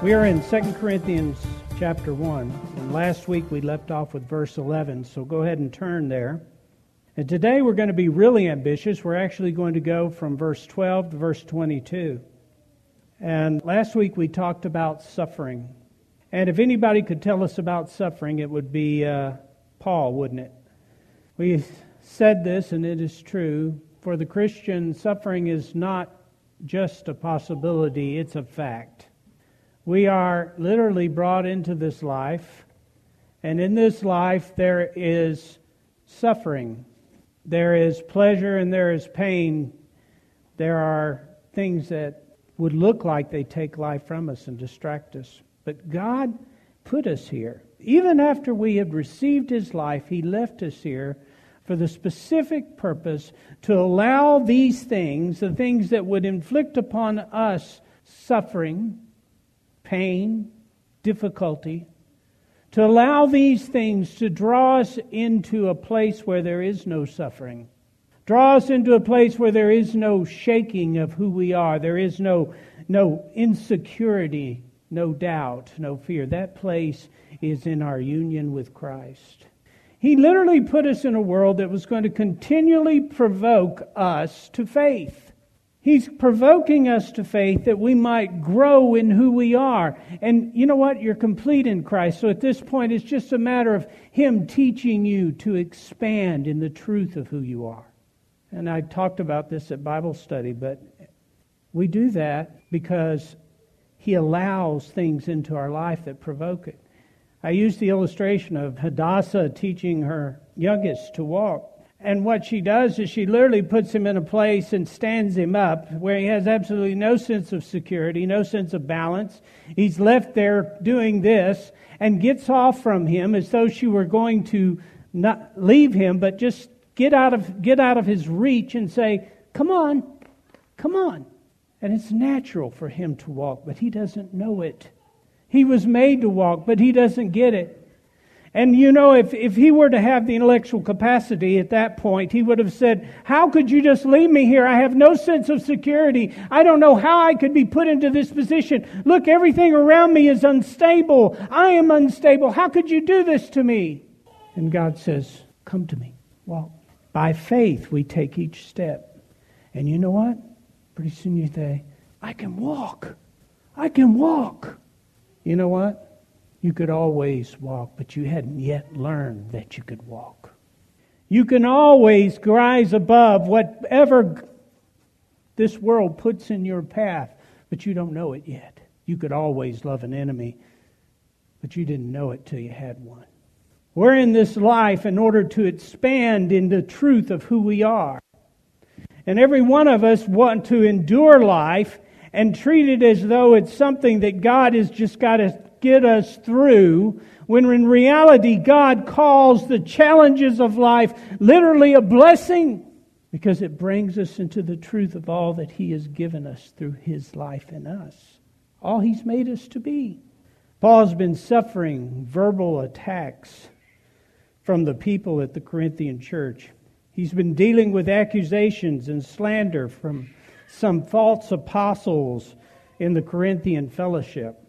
We are in 2 Corinthians chapter 1, and last week we left off with verse 11, so go ahead and turn there. And today we're going to be really ambitious. We're actually going to go from verse 12 to verse 22. And last week we talked about suffering. And if anybody could tell us about suffering, it would be uh, Paul, wouldn't it? We said this, and it is true. For the Christian, suffering is not just a possibility, it's a fact. We are literally brought into this life, and in this life there is suffering. There is pleasure and there is pain. There are things that would look like they take life from us and distract us. But God put us here. Even after we had received His life, He left us here for the specific purpose to allow these things, the things that would inflict upon us suffering, pain, difficulty, to allow these things to draw us into a place where there is no suffering. Draw us into a place where there is no shaking of who we are. There is no, no insecurity, no doubt, no fear. That place is in our union with Christ. He literally put us in a world that was going to continually provoke us to faith. He's provoking us to faith that we might grow in who we are. And you know what? You're complete in Christ. So at this point, it's just a matter of Him teaching you to expand in the truth of who you are. And I talked about this at Bible study, but we do that because He allows things into our life that provoke it. I used the illustration of Hadassah teaching her youngest to walk. And what she does is she literally puts him in a place and stands him up where he has absolutely no sense of security, no sense of balance. He's left there doing this and gets off from him as though she were going to not leave him, but just get out of, get out of his reach and say, Come on, come on. And it's natural for him to walk, but he doesn't know it. He was made to walk, but he doesn't get it. And you know, if, if he were to have the intellectual capacity at that point, he would have said, How could you just leave me here? I have no sense of security. I don't know how I could be put into this position. Look, everything around me is unstable. I am unstable. How could you do this to me? And God says, Come to me. Well, by faith, we take each step. And you know what? Pretty soon you say, I can walk. I can walk. You know what? You could always walk, but you hadn't yet learned that you could walk. You can always rise above whatever this world puts in your path, but you don't know it yet. You could always love an enemy, but you didn't know it till you had one. We're in this life in order to expand in the truth of who we are. And every one of us want to endure life and treat it as though it's something that God has just got to get us through, when in reality, God calls the challenges of life literally a blessing because it brings us into the truth of all that He has given us through His life in us, all He's made us to be. Paul's been suffering verbal attacks from the people at the Corinthian church. He's been dealing with accusations and slander from some false apostles in the Corinthian fellowship.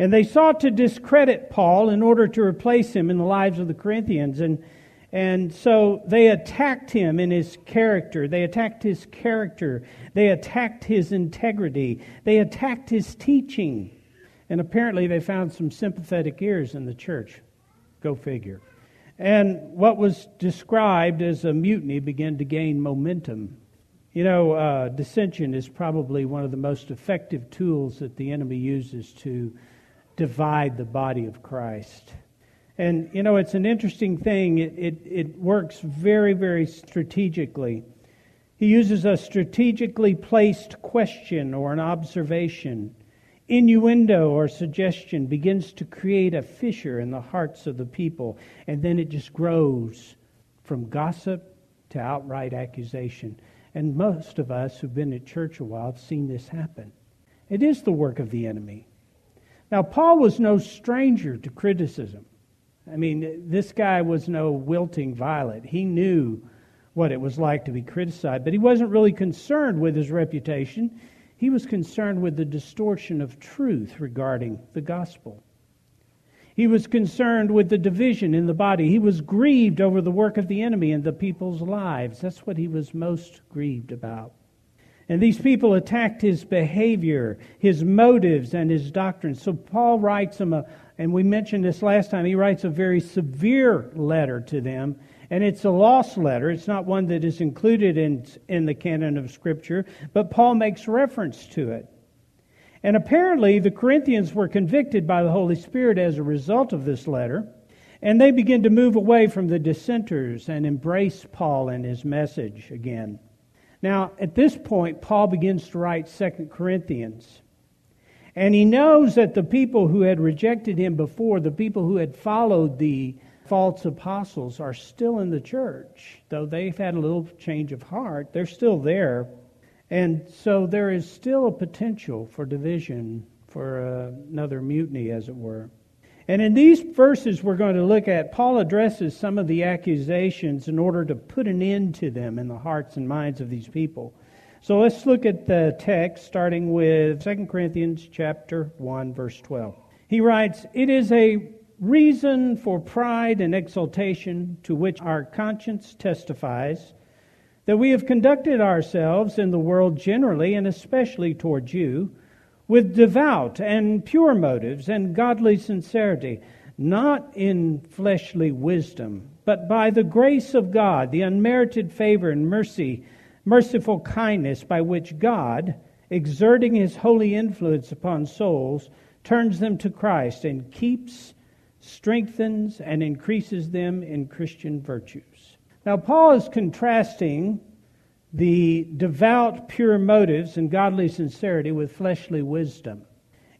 And they sought to discredit Paul in order to replace him in the lives of the Corinthians. And, and so they attacked him in his character. They attacked his character. They attacked his integrity. They attacked his teaching. And apparently they found some sympathetic ears in the church. Go figure. And what was described as a mutiny began to gain momentum. You know, uh, dissension is probably one of the most effective tools that the enemy uses to divide the body of Christ. And, you know, it's an interesting thing. It, it, it works very, very strategically. He uses a strategically placed question or an observation. Innuendo or suggestion begins to create a fissure in the hearts of the people, and then it just grows from gossip to outright accusation. And most of us who've been at church a while have seen this happen. It is the work of the enemy. Now, Paul was no stranger to criticism. I mean, this guy was no wilting violet. He knew what it was like to be criticized, but he wasn't really concerned with his reputation. He was concerned with the distortion of truth regarding the gospel. He was concerned with the division in the body. He was grieved over the work of the enemy in the people's lives. That's what he was most grieved about. And these people attacked his behavior, his motives, and his doctrine. So Paul writes them, a, and we mentioned this last time, he writes a very severe letter to them. And it's a lost letter. It's not one that is included in, in the canon of Scripture, but Paul makes reference to it. And apparently, the Corinthians were convicted by the Holy Spirit as a result of this letter, and they begin to move away from the dissenters and embrace Paul and his message again. Now, at this point, Paul begins to write Second Corinthians. And he knows that the people who had rejected him before, the people who had followed the false apostles, are still in the church. Though they've had a little change of heart, they're still there. And so there is still a potential for division, for uh, another mutiny, as it were. And in these verses we're going to look at, Paul addresses some of the accusations in order to put an end to them in the hearts and minds of these people. So let's look at the text starting with 2 Corinthians chapter 1 verse 12. He writes, "It is a reason for pride and exultation to which our conscience testifies that we have conducted ourselves in the world generally and especially towards you with devout and pure motives and godly sincerity, not in fleshly wisdom, but by the grace of God, the unmerited favor and mercy, merciful kindness by which God, exerting his holy influence upon souls, turns them to Christ and keeps, strengthens, and increases them in Christian virtues. Now, Paul is contrasting the devout, pure motives and godly sincerity with fleshly wisdom.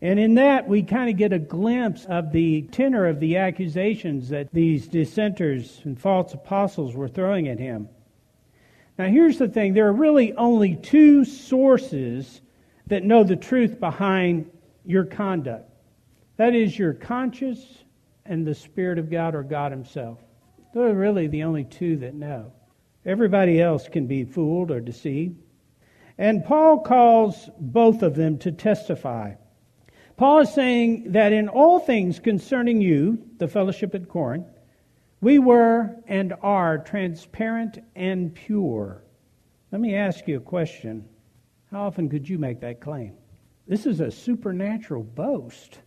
And in that, we kind of get a glimpse of the tenor of the accusations that these dissenters and false apostles were throwing at him. Now, here's the thing there are really only two sources that know the truth behind your conduct that is, your conscience and the Spirit of God or God Himself. Those are really the only two that know. Everybody else can be fooled or deceived. And Paul calls both of them to testify. Paul is saying that in all things concerning you, the fellowship at Corinth, we were and are transparent and pure. Let me ask you a question. How often could you make that claim? This is a supernatural boast.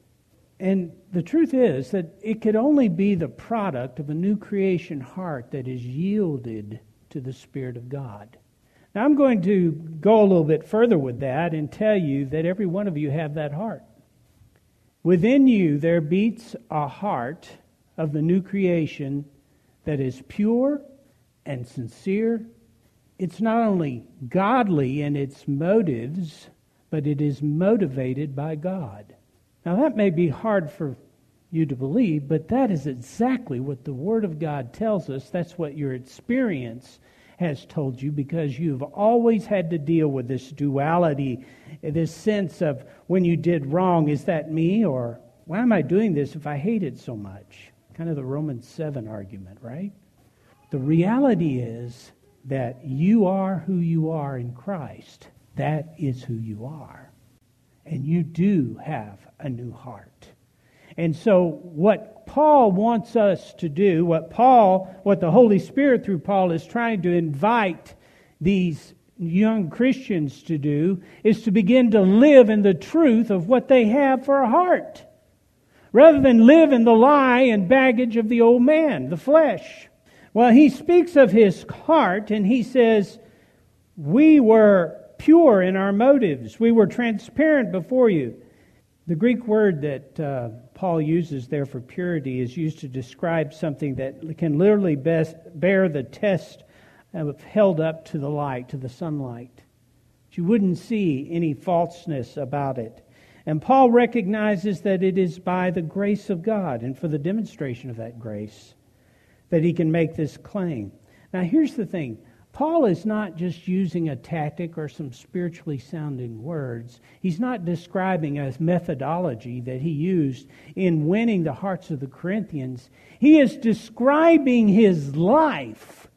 And the truth is that it could only be the product of a new creation heart that is yielded to the Spirit of God. Now, I'm going to go a little bit further with that and tell you that every one of you have that heart. Within you, there beats a heart of the new creation that is pure and sincere. It's not only godly in its motives, but it is motivated by God. Now, that may be hard for you to believe, but that is exactly what the Word of God tells us. That's what your experience has told you because you've always had to deal with this duality, this sense of when you did wrong, is that me? Or why am I doing this if I hate it so much? Kind of the Romans 7 argument, right? The reality is that you are who you are in Christ. That is who you are. And you do have a new heart. And so, what Paul wants us to do, what Paul, what the Holy Spirit through Paul is trying to invite these young Christians to do, is to begin to live in the truth of what they have for a heart, rather than live in the lie and baggage of the old man, the flesh. Well, he speaks of his heart and he says, We were pure in our motives, we were transparent before you. The Greek word that uh, Paul uses there for purity is used to describe something that can literally best bear the test held up to the light, to the sunlight. You wouldn't see any falseness about it. And Paul recognizes that it is by the grace of God and for the demonstration of that grace that he can make this claim. Now, here's the thing Paul is not just using a tactic or some spiritually sounding words. He's not describing a methodology that he used in winning the hearts of the Corinthians. He is describing his life.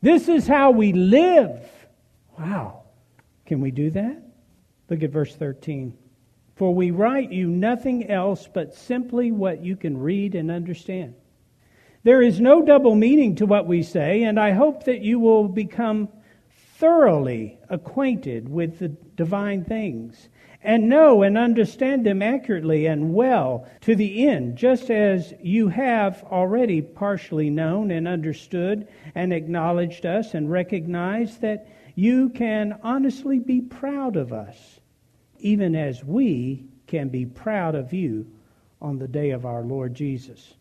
This is how we live. Wow. Can we do that? Look at verse 13. For we write you nothing else but simply what you can read and understand. There is no double meaning to what we say, and I hope that you will become thoroughly acquainted with the divine things and know and understand them accurately and well to the end, just as you have already partially known and understood and acknowledged us and recognized that you can honestly be proud of us even as we can be proud of you on the day of our Lord Jesus.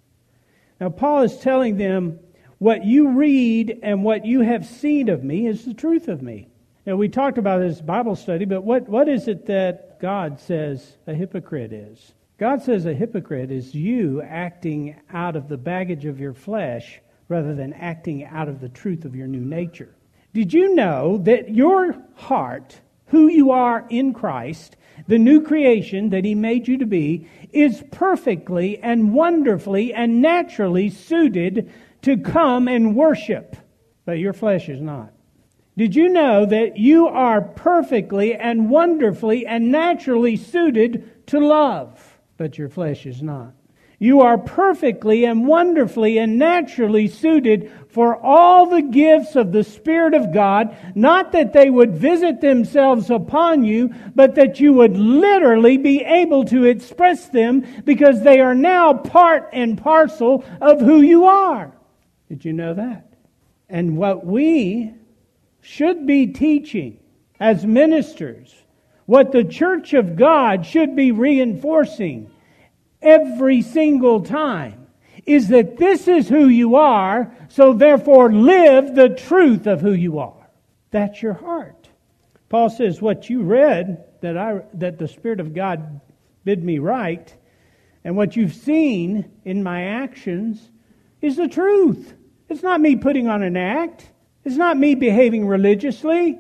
Now, Paul is telling them, what you read and what you have seen of me is the truth of me. Now, we talked about this Bible study, but what, what is it that God says a hypocrite is? God says a hypocrite is you acting out of the baggage of your flesh rather than acting out of the truth of your new nature. Did you know that your heart who you are in Christ, the new creation that He made you to be, is perfectly and wonderfully and naturally suited to come and worship. But your flesh is not. Did you know that you are perfectly and wonderfully and naturally suited to love? But your flesh is not. You are perfectly and wonderfully and naturally suited for all the gifts of the Spirit of God, not that they would visit themselves upon you, but that you would literally be able to express them because they are now part and parcel of who you are. Did you know that? And what we should be teaching as ministers, what the church of God should be reinforcing every single time is that this is who you are, so therefore live the truth of who you are. That's your heart. Paul says, What you read that, I, that the Spirit of God bid me write, and what you've seen in my actions is the truth. It's not me putting on an act. It's not me behaving religiously.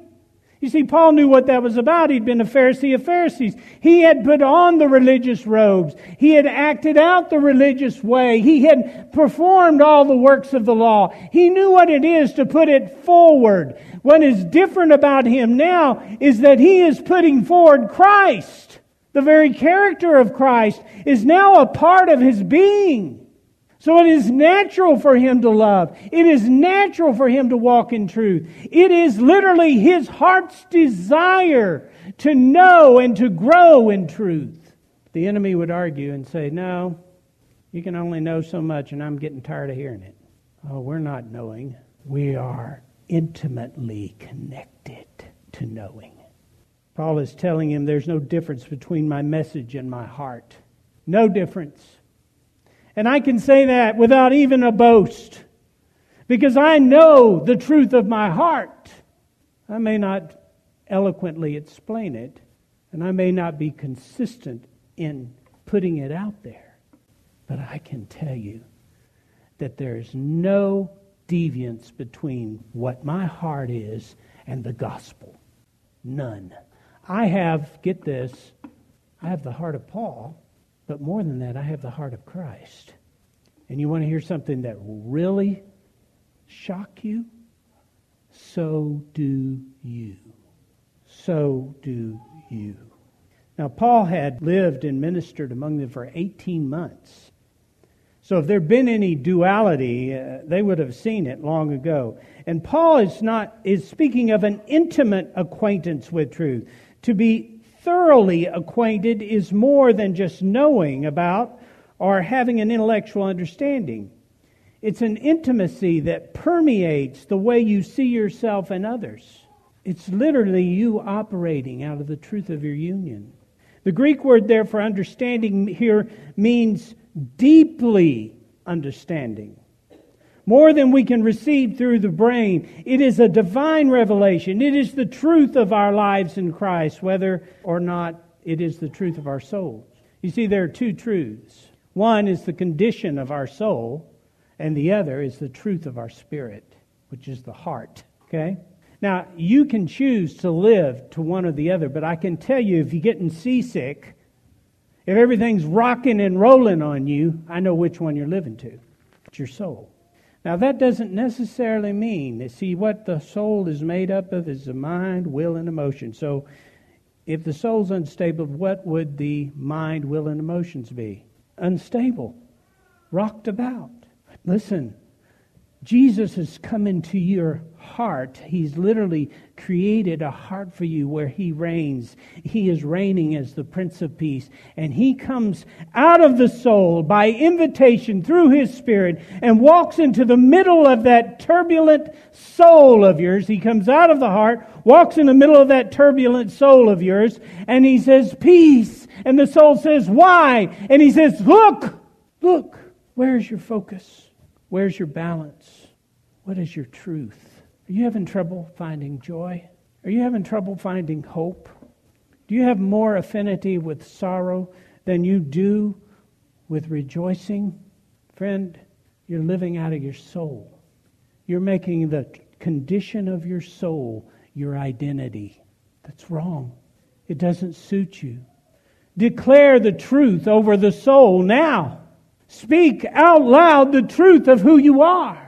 You see, Paul knew what that was about. He'd been a Pharisee of Pharisees. He had put on the religious robes. He had acted out the religious way. He had performed all the works of the law. He knew what it is to put it forward. What is different about him now is that he is putting forward Christ. The very character of Christ is now a part of his being. So it is natural for him to love. It is natural for him to walk in truth. It is literally his heart's desire to know and to grow in truth. The enemy would argue and say, No, you can only know so much, and I'm getting tired of hearing it. Oh, we're not knowing. We are intimately connected to knowing. Paul is telling him there's no difference between my message and my heart. No difference. And I can say that without even a boast because I know the truth of my heart. I may not eloquently explain it, and I may not be consistent in putting it out there, but I can tell you that there is no deviance between what my heart is and the gospel. None. I have, get this, I have the heart of Paul but more than that, I have the heart of Christ. And you want to hear something that will really shock you? So do you. So do you. Now, Paul had lived and ministered among them for 18 months. So, if there had been any duality, uh, they would have seen it long ago. And Paul is not is speaking of an intimate acquaintance with truth. To be thoroughly acquainted is more than just knowing about or having an intellectual understanding. It's an intimacy that permeates the way you see yourself and others. It's literally you operating out of the truth of your union. The Greek word there for understanding here means deeply understanding. More than we can receive through the brain. It is a divine revelation. It is the truth of our lives in Christ, whether or not it is the truth of our souls. You see, there are two truths. One is the condition of our soul, and the other is the truth of our spirit, which is the heart. Okay? Now, you can choose to live to one or the other, but I can tell you if you're getting seasick, if everything's rocking and rolling on you, I know which one you're living to. It's your soul. Now, that doesn't necessarily mean that, see, what the soul is made up of is the mind, will, and emotion. So, if the soul's unstable, what would the mind, will, and emotions be? Unstable, rocked about. Listen, Jesus has come into your heart. He's literally created a heart for you where He reigns. He is reigning as the Prince of Peace. And He comes out of the soul by invitation through His Spirit and walks into the middle of that turbulent soul of yours. He comes out of the heart, walks in the middle of that turbulent soul of yours, and He says, Peace. And the soul says, Why? And He says, Look, look, where's your focus? Where's your balance? What is your truth? Are you having trouble finding joy? Are you having trouble finding hope? Do you have more affinity with sorrow than you do with rejoicing? Friend, you're living out of your soul. You're making the condition of your soul your identity. That's wrong. It doesn't suit you. Declare the truth over the soul now. Speak out loud the truth of who you are.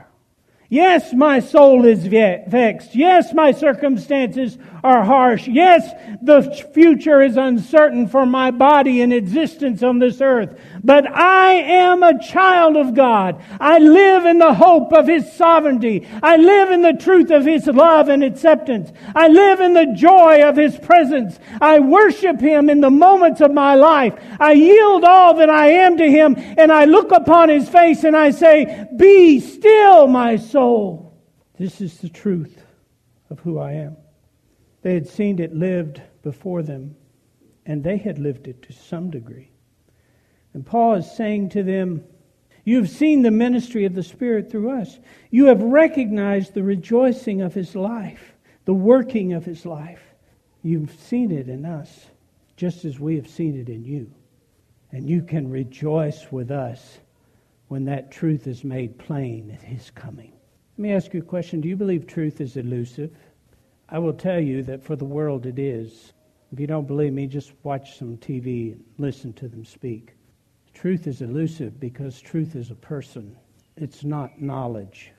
Yes, my soul is vexed. Yes, my circumstances are harsh. Yes, the future is uncertain for my body and existence on this earth. But I am a child of God. I live in the hope of His sovereignty. I live in the truth of His love and acceptance. I live in the joy of His presence. I worship Him in the moments of my life. I yield all that I am to Him and I look upon His face and I say, be still my soul. This is the truth of who I am. They had seen it lived before them, and they had lived it to some degree. And Paul is saying to them, You have seen the ministry of the Spirit through us. You have recognized the rejoicing of his life, the working of his life. You've seen it in us, just as we have seen it in you. And you can rejoice with us when that truth is made plain at his coming. Let me ask you a question Do you believe truth is elusive? I will tell you that for the world it is. If you don't believe me, just watch some TV and listen to them speak. Truth is elusive because truth is a person, it's not knowledge.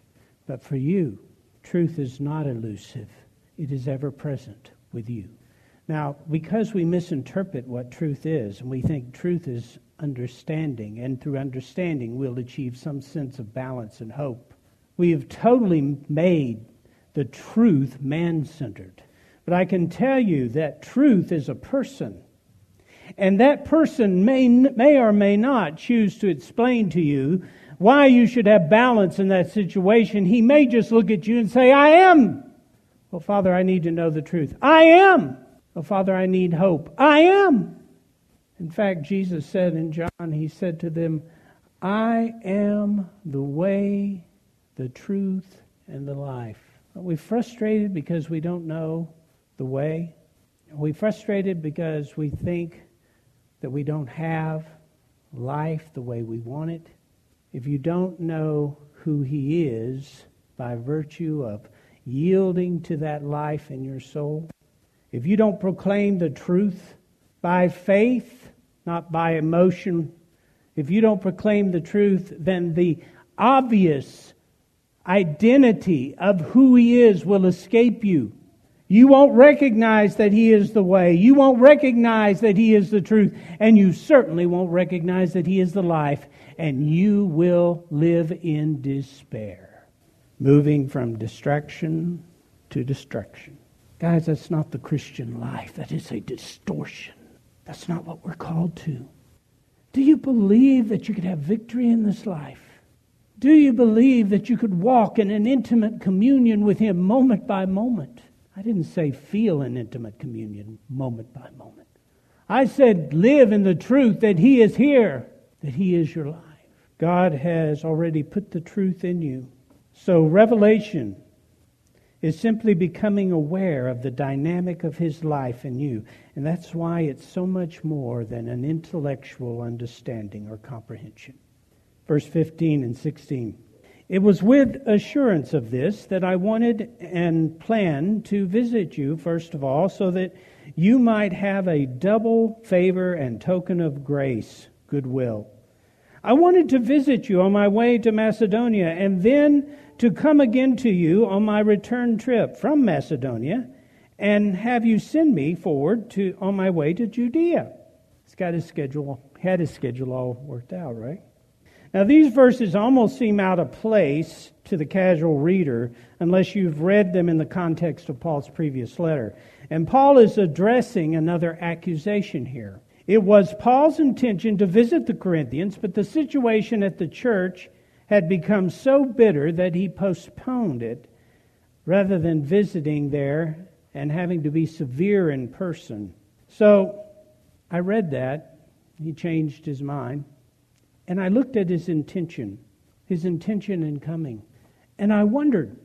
But for you, truth is not elusive, it is ever present with you. Now, because we misinterpret what truth is, and we think truth is understanding, and through understanding we'll achieve some sense of balance and hope, we have totally made the truth man centered. But I can tell you that truth is a person. And that person may, may or may not choose to explain to you why you should have balance in that situation. He may just look at you and say, I am. Well, Father, I need to know the truth. I am. Well, Father, I need hope. I am. In fact, Jesus said in John, He said to them, I am the way, the truth, and the life. Are we frustrated because we don't know the way? Are we frustrated because we think that we don't have life the way we want it? If you don't know who He is by virtue of yielding to that life in your soul, if you don't proclaim the truth by faith, not by emotion, if you don't proclaim the truth, then the obvious identity of who He is will escape you. You won't recognize that He is the way. You won't recognize that He is the truth. And you certainly won't recognize that He is the life. And you will live in despair, moving from distraction to destruction. Guys, that's not the Christian life. That is a distortion. That's not what we're called to. Do you believe that you could have victory in this life? Do you believe that you could walk in an intimate communion with Him moment by moment? I didn't say feel an intimate communion moment by moment. I said live in the truth that He is here, that He is your life. God has already put the truth in you. So, revelation is simply becoming aware of the dynamic of his life in you. And that's why it's so much more than an intellectual understanding or comprehension. Verse 15 and 16. It was with assurance of this that I wanted and planned to visit you, first of all, so that you might have a double favor and token of grace, goodwill. I wanted to visit you on my way to Macedonia and then to come again to you on my return trip from Macedonia and have you send me forward to on my way to Judea. He's got his schedule, had his schedule all worked out, right? Now, these verses almost seem out of place to the casual reader unless you've read them in the context of Paul's previous letter. And Paul is addressing another accusation here. It was Paul's intention to visit the Corinthians, but the situation at the church had become so bitter that he postponed it rather than visiting there and having to be severe in person. So I read that. He changed his mind. And I looked at his intention, his intention in coming. And I wondered,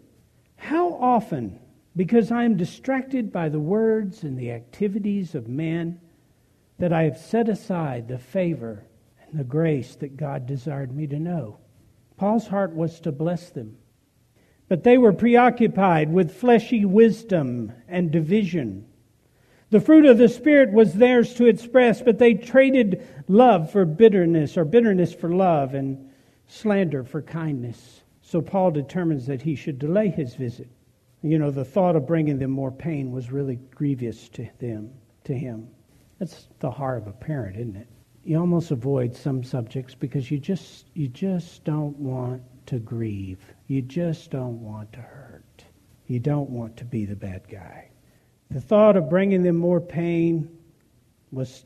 how often, because I am distracted by the words and the activities of man, that I have set aside the favor and the grace that God desired me to know? Paul's heart was to bless them. But they were preoccupied with fleshy wisdom and division. The fruit of the Spirit was theirs to express, but they traded love for bitterness, or bitterness for love, and slander for kindness. So Paul determines that he should delay his visit. You know, the thought of bringing them more pain was really grievous to them, to him. That's the heart of a parent, isn't it? you almost avoid some subjects because you just you just don't want to grieve. You just don't want to hurt. You don't want to be the bad guy. The thought of bringing them more pain was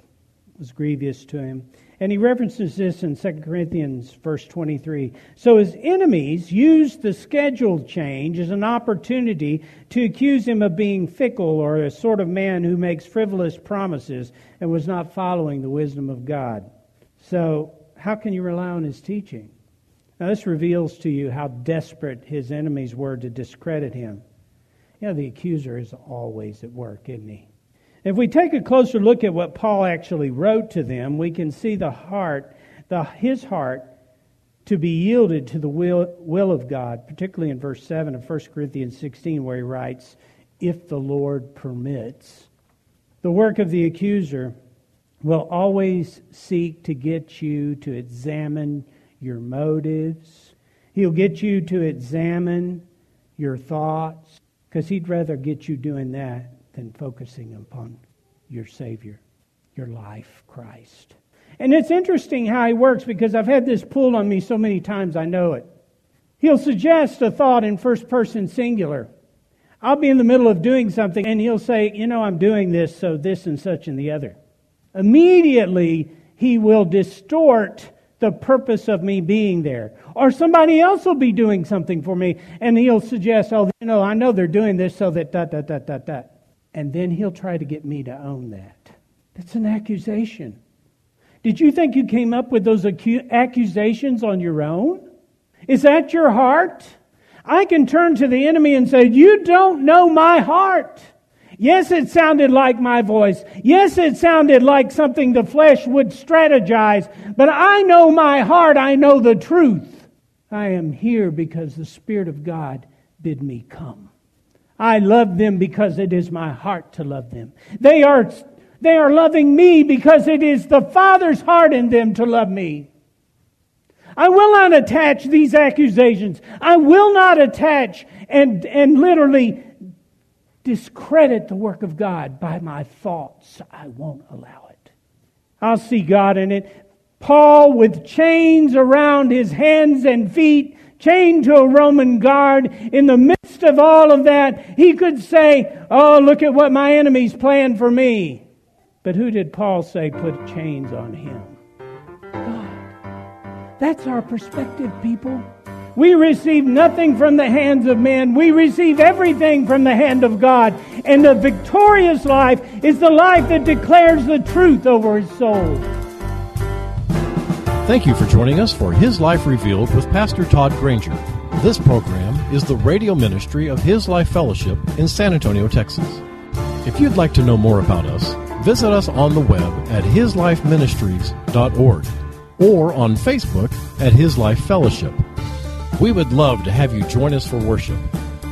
was grievous to him. And he references this in 2 Corinthians verse 23. So his enemies used the schedule change as an opportunity to accuse him of being fickle or a sort of man who makes frivolous promises and was not following the wisdom of God. So how can you rely on his teaching? Now this reveals to you how desperate his enemies were to discredit him. You know, the accuser is always at work, isn't he? If we take a closer look at what Paul actually wrote to them, we can see the heart, the, his heart, to be yielded to the will, will of God, particularly in verse 7 of 1 Corinthians 16, where he writes, If the Lord permits. The work of the accuser will always seek to get you to examine your motives. He'll get you to examine your thoughts, because he'd rather get you doing that than focusing upon your Savior, your life, Christ. And it's interesting how he works because I've had this pulled on me so many times I know it. He'll suggest a thought in first person singular. I'll be in the middle of doing something and he'll say, You know, I'm doing this, so this and such and the other. Immediately, he will distort the purpose of me being there. Or somebody else will be doing something for me and he'll suggest, Oh, you know, I know they're doing this so that dot, dot, dot, dot, dot and then he'll try to get me to own that. That's an accusation. Did you think you came up with those acu- accusations on your own? Is that your heart? I can turn to the enemy and say, You don't know my heart. Yes, it sounded like my voice. Yes, it sounded like something the flesh would strategize. But I know my heart. I know the truth. I am here because the Spirit of God bid me come. I love them because it is my heart to love them. They are, they are loving me because it is the Father's heart in them to love me. I will not attach these accusations. I will not attach and, and literally discredit the work of God by my thoughts. I won't allow it. I'll see God in it. Paul with chains around his hands and feet chained to a Roman guard, in the midst of all of that, he could say, Oh, look at what my enemies planned for me. But who did Paul say put chains on him? God. That's our perspective, people. We receive nothing from the hands of men. We receive everything from the hand of God. And the victorious life is the life that declares the truth over his soul. Thank you for joining us for His Life Revealed with Pastor Todd Granger. This program is the radio ministry of His Life Fellowship in San Antonio, Texas. If you'd like to know more about us, visit us on the web at hislifeministries.org or on Facebook at His Life Fellowship. We would love to have you join us for worship.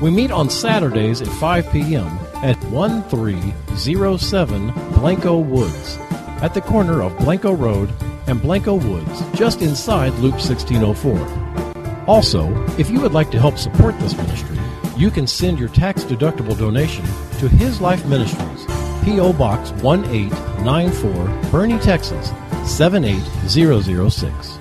We meet on Saturdays at 5 p.m. at 1307 Blanco Woods, at the corner of Blanco Road and Blanco Woods, just inside Loop 1604. Also, if you would like to help support this ministry, you can send your tax deductible donation to His Life Ministries, P.O. Box 1894, Boerne, Texas 78006.